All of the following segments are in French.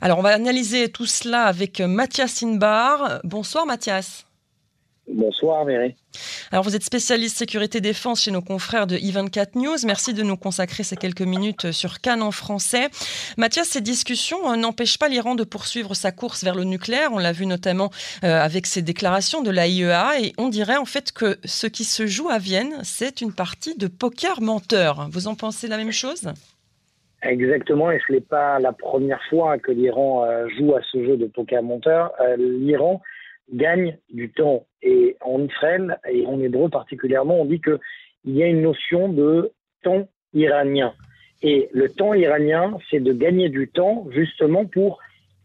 Alors, on va analyser tout cela avec Mathias Inbar. Bonsoir, Mathias. Bonsoir, Mary. Alors, vous êtes spécialiste sécurité défense chez nos confrères de i24 News. Merci de nous consacrer ces quelques minutes sur Cannes en français. Mathias, ces discussions euh, n'empêchent pas l'Iran de poursuivre sa course vers le nucléaire. On l'a vu notamment euh, avec ces déclarations de l'AIEA. Et on dirait en fait que ce qui se joue à Vienne, c'est une partie de poker menteur. Vous en pensez la même chose? Exactement, et ce n'est pas la première fois que l'Iran euh, joue à ce jeu de poker menteur. L'Iran gagne du temps. Et en Israël, et en hébreu particulièrement, on dit qu'il y a une notion de temps iranien. Et le temps iranien, c'est de gagner du temps justement pour,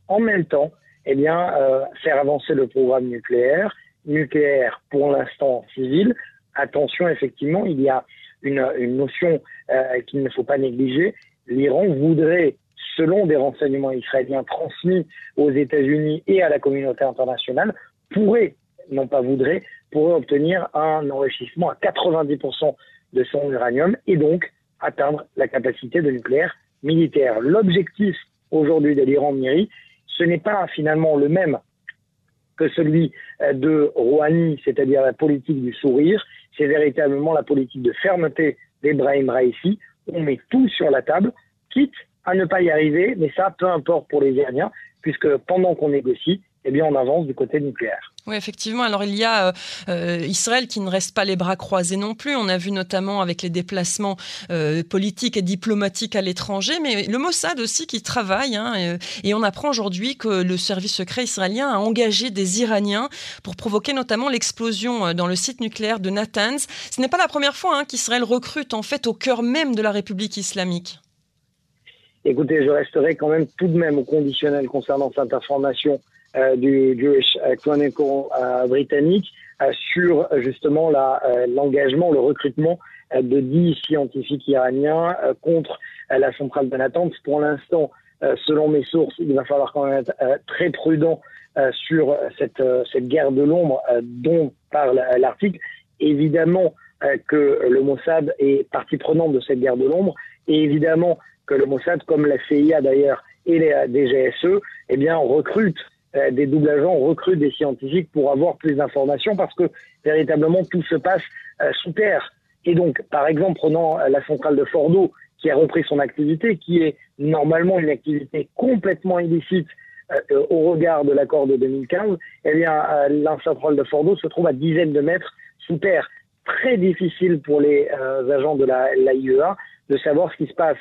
en même temps, eh bien, euh, faire avancer le programme nucléaire, nucléaire pour l'instant civil. Attention, effectivement, il y a une, notion euh, qu'il ne faut pas négliger. L'Iran voudrait selon des renseignements israéliens transmis aux États-Unis et à la communauté internationale, pourrait, non pas voudrait, pourrait obtenir un enrichissement à 90% de son uranium et donc atteindre la capacité de nucléaire militaire. L'objectif aujourd'hui de l'Iran Miri, ce n'est pas finalement le même que celui euh, de Rouhani, c'est-à-dire la politique du sourire, c'est véritablement la politique de fermeté d'Ebrahim Raisi. On met tout sur la table, quitte à ne pas y arriver, mais ça, peu importe pour les Iraniens, puisque pendant qu'on négocie, eh bien, on avance du côté nucléaire. Oui, effectivement. Alors, il y a euh, euh, Israël qui ne reste pas les bras croisés non plus. On a vu notamment avec les déplacements euh, politiques et diplomatiques à l'étranger, mais le Mossad aussi qui travaille. Hein, et, on apprend aujourd'hui que le service secret israélien a engagé des Iraniens pour provoquer notamment l'explosion dans le site nucléaire de Natanz. Ce n'est pas la première fois hein, qu'Israël recrute en fait au cœur même de la République islamique. Écoutez, je resterai quand même tout de même au conditionnel concernant cette information du Jewish Chronicle euh, britannique euh, sur justement l'engagement, le recrutement de dix scientifiques iraniens contre la centrale de Natanz. Pour l'instant, selon mes sources, il va falloir quand même être très prudent sur cette, cette guerre de l'ombre dont parle l'article. Évidemment que le Mossad est partie prenante de cette guerre de l'ombre, et évidemment que le Mossad, comme la CIA d'ailleurs et les DGSE, eh bien, recrute euh, des doubles agents, recrutent des scientifiques pour avoir plus d'informations parce que véritablement tout se passe euh, sous terre. Et donc, par exemple, prenant euh, la centrale de Fordo, qui a repris son activité, qui est normalement une activité complètement illicite au regard de l'accord de 2015, eh bien, la centrale de Fordo se trouve à dizaines de mètres sous terre. Très difficile pour les agents de la, l'AIEA de savoir ce qui se passe,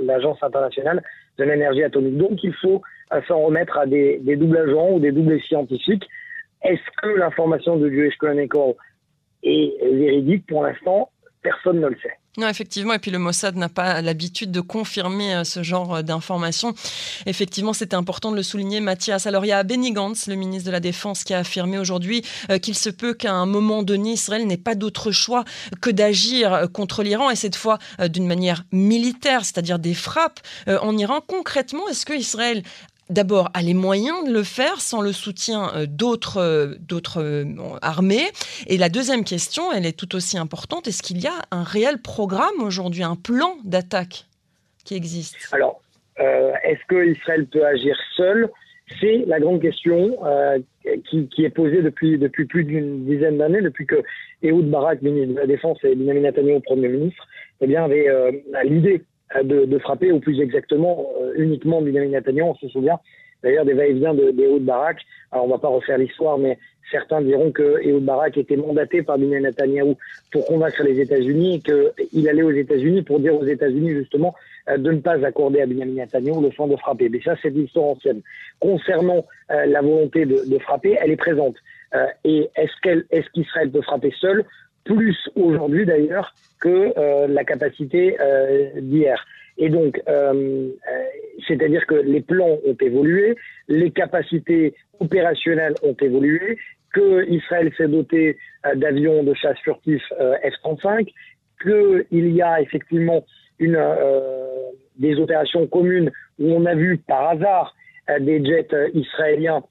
l'Agence internationale de l'énergie atomique. Donc, il faut à s'en remettre à des, des doubles agents ou des doubles scientifiques. Est-ce que l'information de Jewish Chronicle est véridique? Pour l'instant, personne ne le sait. Non, effectivement, et puis le Mossad n'a pas l'habitude de confirmer euh, ce genre euh, d'informations. Effectivement, c'était important de le souligner, Mathias. Alors, il y a Benny Gantz, le ministre de la Défense, qui a affirmé aujourd'hui euh, qu'il se peut qu'à un moment donné, Israël n'ait pas d'autre choix que d'agir contre l'Iran, et cette fois d'une manière militaire, c'est-à-dire des frappes en Iran. Concrètement, est-ce que Israël d'abord a les moyens de le faire sans le soutien euh, d'autres euh, euh, armées. Et la deuxième question, elle est tout aussi importante, est-ce qu'il y a un réel programme aujourd'hui, un plan d'attaque qui existe? Alors, est-ce que Israël peut agir seul? C'est la grande question qui, est posée depuis, plus d'une dizaine d'années, depuis que Ehud Barak, ministre de la Défense, et Benjamin Netanyahu, Premier ministre, eh avait l'idée de, de, frapper, ou plus exactement euh, uniquement Benjamin Netanyahu. On se souvient d'ailleurs des va-et-vient de, de Barak. Alors on va pas refaire l'histoire, mais certains diront que Ehud Barak était mandaté par Benjamin Netanyahu pour convaincre les États-Unis et qu'il allait aux États-Unis pour dire aux États-Unis justement euh, de ne pas accorder à Benjamin Netanyahu le soin de frapper. Mais ça, c'est l'histoire ancienne. Concernant euh, la volonté de, de, frapper, elle est présente. et est-ce qu'Israël peut frapper seul? Plus aujourd'hui d'ailleurs que euh, la capacité euh, d'hier. Et donc, euh, c'est-à-dire que les plans ont évolué, les capacités opérationnelles ont évolué, que Israël s'est doté d'avions de chasse furtifs F-35, qu'il y a effectivement une, des opérations communes où on a vu par hasard des jets israéliens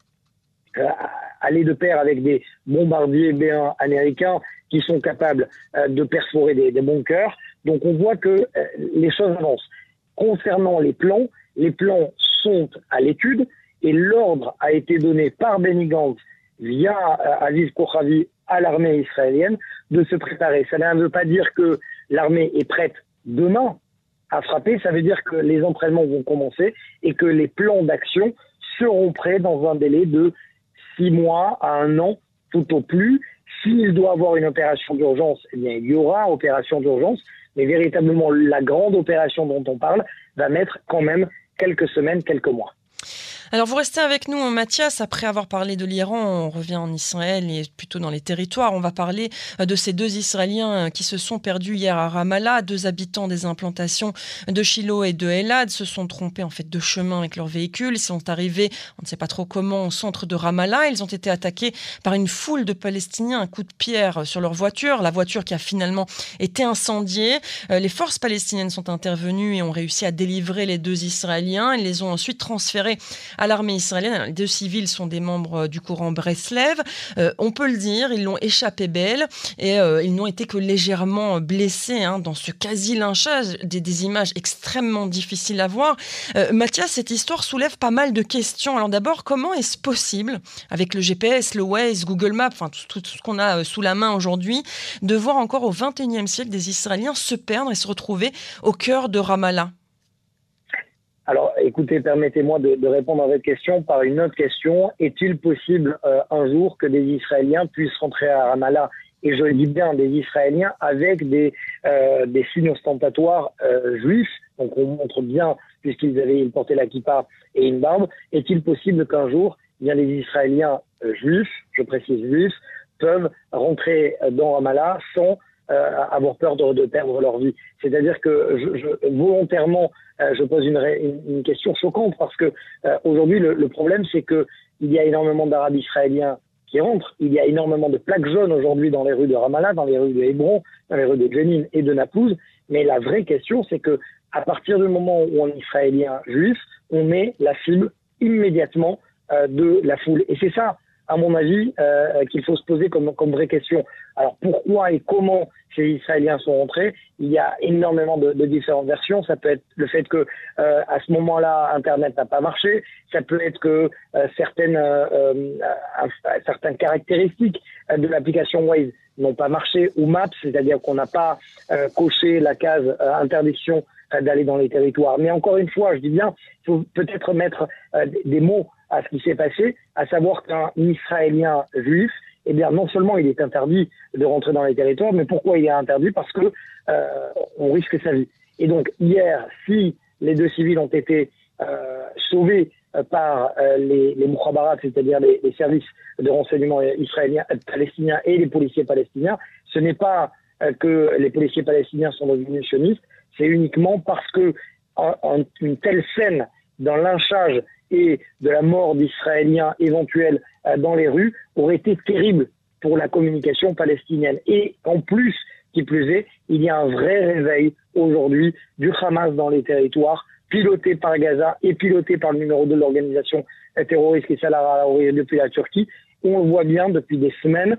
aller de pair avec des bombardiers B-1 américains qui sont capables euh, de perforer des, bunkers. Donc on voit que euh, les choses avancent. Concernant les plans, les plans sont à l'étude et l'ordre a été donné par Benny Gantz via euh, Aziz Kochavi à l'armée israélienne de se préparer. Ça ne veut pas dire que l'armée est prête demain à frapper, ça veut dire que les entraînements vont commencer et que les plans d'action seront prêts dans un délai de six mois à un an tout au plus. S'il doit avoir une opération d'urgence, eh bien, il y aura opération d'urgence, mais véritablement la grande opération dont on parle va mettre quand même quelques semaines, quelques mois. Alors vous restez avec nous, Mathias. Après avoir parlé de l'Iran, on revient en Israël et plutôt dans les territoires. On va parler euh, de ces deux Israéliens euh, qui se sont perdus hier à Ramallah. Deux habitants des implantations de Shiloh et de Elad se sont trompés en fait de chemin avec leur véhicule. Ils sont arrivés, on ne sait pas trop comment, au centre de Ramallah. Ils ont été attaqués par une foule de Palestiniens, un coup de pierre sur leur voiture. La voiture qui a finalement été incendiée. Euh, les forces palestiniennes sont intervenues et ont réussi à délivrer les deux Israéliens. Ils les ont ensuite transférés à l'armée israélienne. Les deux civils sont des membres euh, du courant Breslev. Euh, on peut le dire, ils l'ont échappé belle et euh, ils n'ont été que légèrement blessés hein, dans ce quasi-lynchage, des, images extrêmement difficiles à voir. Mathias, cette histoire soulève pas mal de questions. Alors d'abord, comment est-ce possible, avec le GPS, le Waze, Google Maps, enfin tout, tout ce qu'on a sous la main aujourd'hui, de voir encore au XXIe siècle des Israéliens se perdre et se retrouver au cœur de Ramallah? Alors, écoutez, permettez-moi de, répondre à votre question par une autre question. Est-il possible euh, un jour que des Israéliens puissent rentrer à Ramallah? Et je dis bien des Israéliens avec des, euh, des signes ostentatoires euh, juifs, donc on montre bien, puisqu'ils avaient ils portaient la kippa et une barbe, est-il possible qu'un jour, bien des Israéliens juifs, je précise juifs, peuvent rentrer dans Ramallah sans avoir peur de, de, perdre leur vie. C'est-à-dire que je, je, volontairement euh, je pose une, une, question choquante parce que euh, aujourd'hui le, le, problème c'est que il y a énormément d'Arabes israéliens qui rentrent, il y a énormément de plaques jaunes aujourd'hui dans les rues de Ramallah, dans les rues de Hébron, dans les rues de Jenin et de Naplouse, mais la vraie question c'est que à partir du moment où on est israélien juif, on est la cible immédiatement euh, de la foule. Et c'est ça à mon avis, euh, qu'il faut se poser comme, comme vraie question. Alors pourquoi et comment ces Israéliens sont rentrés Il y a énormément de, de, différentes versions. Ça peut être le fait que euh, à ce moment-là, Internet n'a pas marché. Ça peut être que euh, certaines euh, euh, certaines caractéristiques de l'application Waze n'ont pas marché ou Maps, c'est-à-dire qu'on n'a pas coché la case interdiction d'aller dans les territoires. Mais encore une fois, je dis bien, il faut peut-être mettre des mots à ce qui s'est passé, à savoir qu'un Israélien juif, eh bien, non seulement il est interdit de rentrer dans les territoires, mais pourquoi il est interdit? Parce que euh, on risque sa vie. Et donc hier, si les deux civils ont été euh, sauvés euh, par les, les c'est-à-dire les, services de renseignement israéliens, palestiniens et les policiers palestiniens, ce n'est pas que les policiers palestiniens sont devenus sionistes, c'est uniquement parce que une telle scène dans lynchage et de la mort d'Israéliens éventuels euh, dans les rues aurait été terrible pour la communication palestinienne. Et en plus, qui plus est, il y a un vrai réveil aujourd'hui du Hamas dans les territoires, piloté par Gaza et piloté par le numéro 2 de l'organisation terroriste qui Salah depuis la Turquie. On le voit bien depuis des semaines,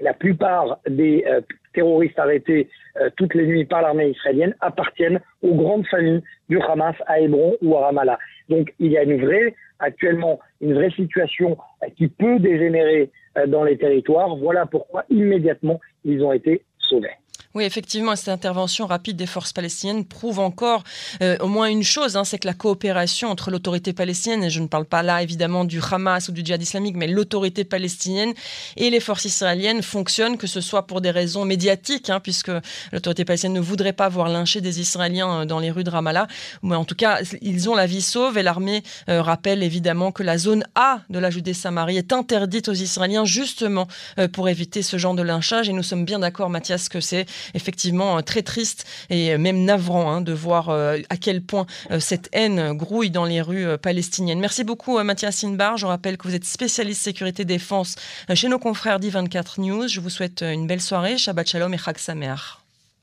la plupart des euh, terroristes arrêtés euh, toutes les nuits par l'armée israélienne appartiennent aux grandes familles du Hamas à Hébron ou à Ramallah. Donc il y a une vraie, actuellement, une vraie situation euh, qui peut dégénérer dans les territoires. Voilà pourquoi immédiatement ils ont été sauvés. Oui, effectivement, cette intervention rapide des forces palestiniennes prouve encore euh, au moins une chose, hein, c'est que la coopération entre l'autorité palestinienne, et je ne parle pas là évidemment du Hamas ou du djihad islamique, mais l'autorité palestinienne et les forces israéliennes fonctionnent, que ce soit pour des raisons médiatiques, hein, puisque l'autorité palestinienne ne voudrait pas voir lyncher des Israéliens euh, dans les rues de Ramallah, mais en tout cas, ils ont la vie sauve et l'armée euh, rappelle évidemment que la zone A de la Judée-Samarie est interdite aux Israéliens justement euh, pour éviter ce genre de lynchage. Et nous sommes bien d'accord, Mathias, que c'est effectivement euh, très triste et même navrant hein, de voir euh, à quel point euh, cette haine grouille dans les rues palestiniennes. Merci beaucoup Mathias Inbar. Je rappelle que vous êtes spécialiste sécurité défense chez nos confrères d'I24 News. Je vous souhaite une belle soirée. Shabbat Shalom et Chag Sameach.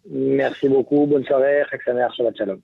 Merci beaucoup. Bonne soirée. Chag Sameach. Shabbat Shalom.